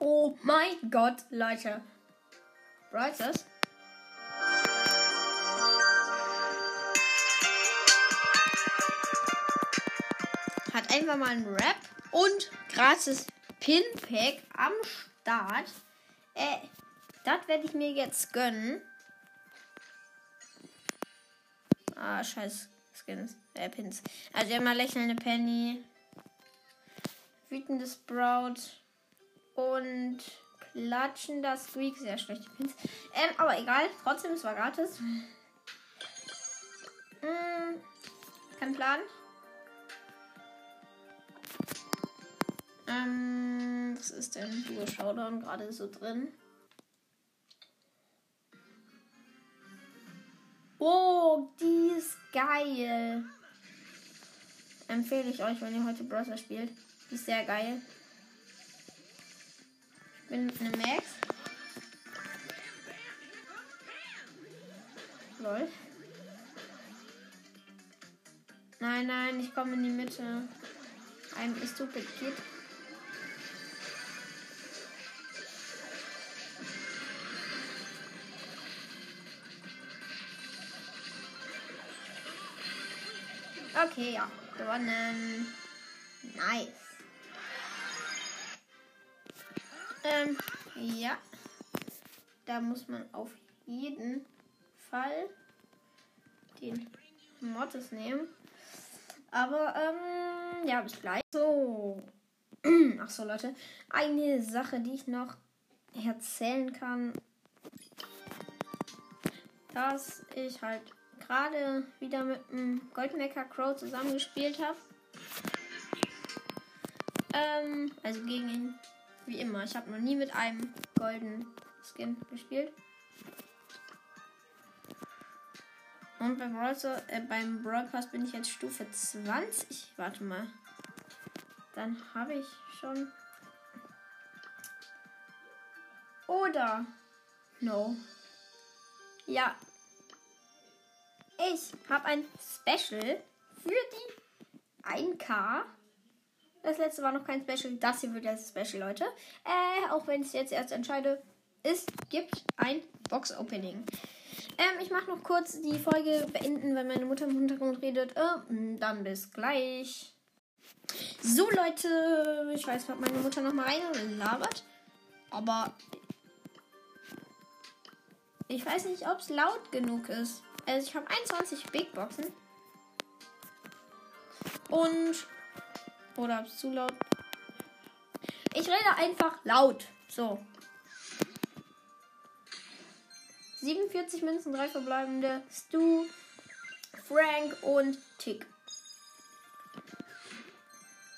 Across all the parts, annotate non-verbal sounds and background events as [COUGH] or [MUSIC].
Oh mein Gott, Leute. Brazos? Hat einfach mal einen Rap und gratis Pinpack am Start. Äh, das werde ich mir jetzt gönnen. Ah, scheiß Skins. Äh, Pins. Also immer lächelnde Penny. Wütende Sprout. Und klatschender Squeak. Sehr schlechte Pins. Ähm, aber egal. Trotzdem, es war gratis. Hm, kein Plan. Ähm, was ist denn Duo Showdown gerade so drin? Geil. Empfehle ich euch, wenn ihr heute Browser spielt. Die ist sehr geil. Ich bin eine Max. Lol. Nein, nein, ich komme in die Mitte. Ein stupid Kid. Okay, ja. Gewonnen. Nice. Ähm, ja. Da muss man auf jeden Fall den Mottes nehmen. Aber, ähm, ja, bis gleich. So. [CLEARS THROAT] Ach so, Leute. Eine Sache, die ich noch erzählen kann, dass ich halt gerade wieder mit einem Goldmaker Crow zusammengespielt habe. Ähm, also gegen ihn, wie immer. Ich habe noch nie mit einem golden Skin gespielt. Und beim, Browser, äh, beim Broadcast bin ich jetzt Stufe 20. Warte mal. Dann habe ich schon. Oder. No. Ja, ich habe ein Special für die 1K. Das letzte war noch kein Special. Das hier wird das Special, Leute. Äh, auch wenn ich es jetzt erst entscheide. Es gibt ein Box-Opening. Ähm, ich mache noch kurz die Folge beenden, weil meine Mutter im Hintergrund redet. Äh, dann bis gleich. So, Leute. Ich weiß, ob meine Mutter noch mal rein labert. Aber ich weiß nicht, ob es laut genug ist. Also ich habe 21 Big Boxen. Und. Oder ist zu laut? Ich rede einfach laut. So. 47 Münzen, 3 verbleibende. Stu, Frank und Tick.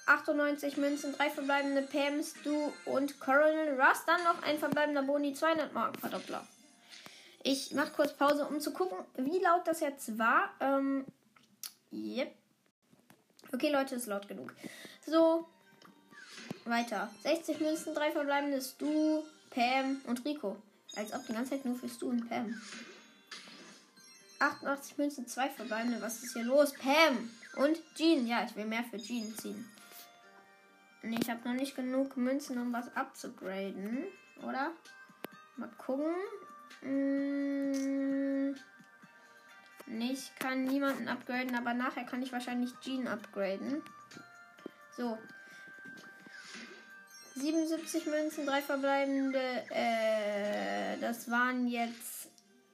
98 Münzen, 3 verbleibende Pam, Stu und Coronel Russ. Dann noch ein verbleibender Boni, 200 Marken Verdoppler. Ich mache kurz Pause, um zu gucken, wie laut das jetzt war. Ähm, yep. Okay, Leute, ist laut genug. So, weiter. 60 Münzen, 3 verbleibende Stu, Pam und Rico. Als ob die ganze Zeit nur für Stu und Pam. 88 Münzen, 2 verbleibende. Was ist hier los? Pam und Jean. Ja, ich will mehr für Jean ziehen. Nee, ich habe noch nicht genug Münzen, um was abzugraden. Oder? Mal gucken. Nee, ich kann niemanden upgraden, aber nachher kann ich wahrscheinlich Jean upgraden. So. 77 Münzen, drei verbleibende. Äh, das waren jetzt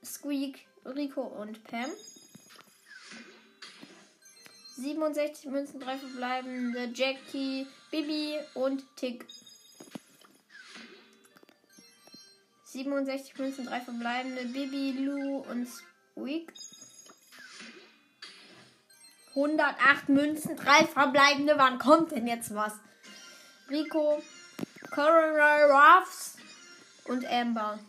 Squeak, Rico und Pam. 67 Münzen, drei verbleibende. Jackie, Bibi und Tick. 67 Münzen, 3 verbleibende. Bibi, Lou und Squeak. 108 Münzen, 3 verbleibende. Wann kommt denn jetzt was? Rico, Coronel Ruffs und Amber.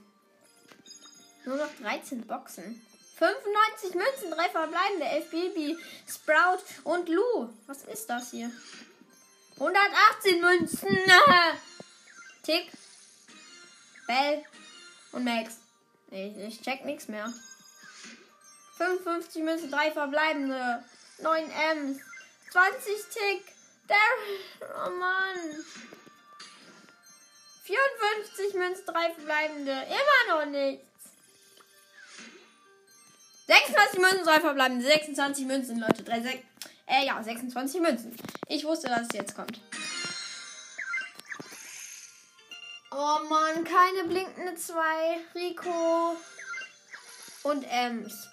Nur noch 13 Boxen. 95 Münzen, 3 verbleibende. 11 Baby, Sprout und Lou. Was ist das hier? 118 Münzen. [LAUGHS] Tick. Bell und Max. Ich, ich check nichts mehr. 55 Münzen, 3 verbleibende. 9 Ms. 20 Tick. Der. Oh Mann. 54 Münzen, 3 verbleibende. Immer noch nichts. 26 Münzen, 3 verbleibende. 26 Münzen, Leute. 3, 6. Äh, ja, 26 Münzen. Ich wusste, dass es jetzt kommt. Oh Mann, keine blinkende 2. Rico. Und Ems.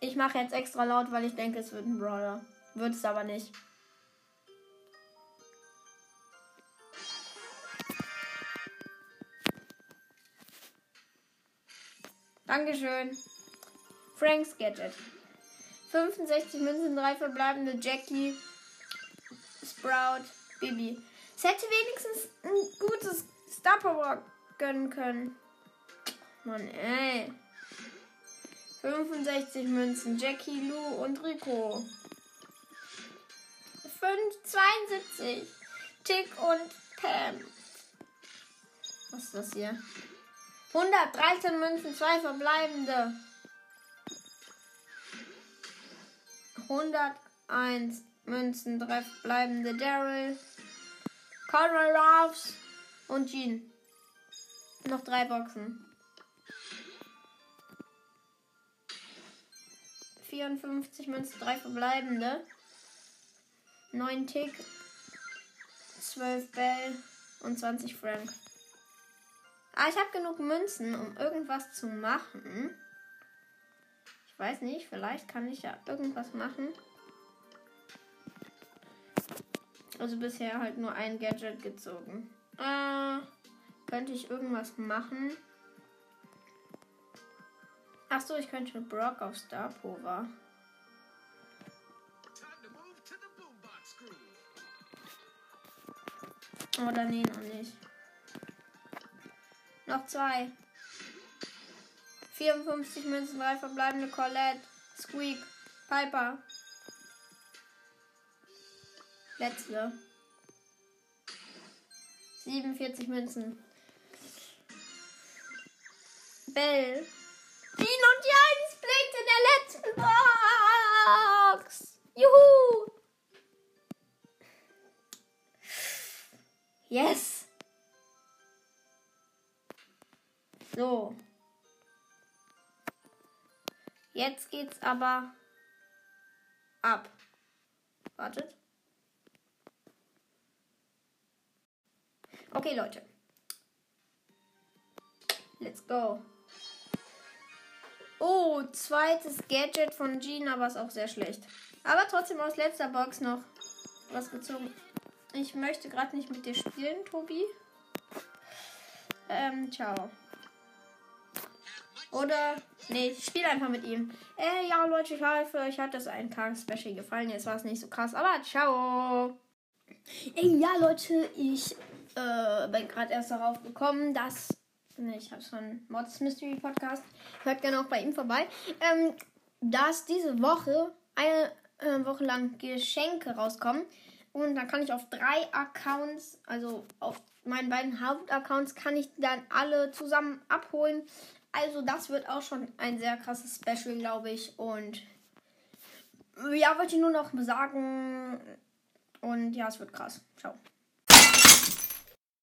Ich mache jetzt extra laut, weil ich denke, es wird ein Brawler. Wird es aber nicht. Dankeschön. Franks Gadget. 65 Münzen, 3 verbleibende Jackie, Sprout, Bibi. Es hätte wenigstens ein gutes Star Power gönnen können. Mann, ey. 65 Münzen, Jackie, Lou und Rico. 5, 72. Tick und Pam. Was ist das hier? 113 Münzen, 2 verbleibende. 101 Münzen, 3 verbleibende Daryl. Conrad Ruffs und Jean. Noch drei Boxen. 54 Münzen, 3 verbleibende. 9 Tick, 12 Bell und 20 Frank. Ah, ich habe genug Münzen, um irgendwas zu machen. Ich weiß nicht, vielleicht kann ich ja irgendwas machen. Also bisher halt nur ein Gadget gezogen. Äh, könnte ich irgendwas machen? Ach so, ich könnte mit Brock auf Star Power. Oder nee, noch nicht. Noch zwei. 54 Münzen, drei verbleibende Colette, Squeak, Piper. Letzte. 47 Münzen. Bell. Jean und die 1 blinkt in der letzten Box. Juhu. Yes. So. Jetzt geht's aber ab. Wartet. Okay, Leute. Let's go. Oh, zweites Gadget von aber ist auch sehr schlecht. Aber trotzdem aus letzter Box noch was gezogen. Ich möchte gerade nicht mit dir spielen, Tobi. Ähm, ciao. Oder, nee, ich spiele einfach mit ihm. Äh, ja, Leute, ich hoffe, euch hat das ein Special gefallen. Jetzt war es nicht so krass, aber ciao. Ey, ja, Leute, ich äh, bin gerade erst darauf gekommen, dass. Ne, ich habe schon Mods Mystery Podcast. Hört gerne auch bei ihm vorbei. Ähm, dass diese Woche eine äh, Woche lang Geschenke rauskommen. Und dann kann ich auf drei Accounts, also auf meinen beiden Hauptaccounts, kann ich dann alle zusammen abholen. Also das wird auch schon ein sehr krasses Special, glaube ich. Und ja, wollte ich nur noch sagen. Und ja, es wird krass. Ciao.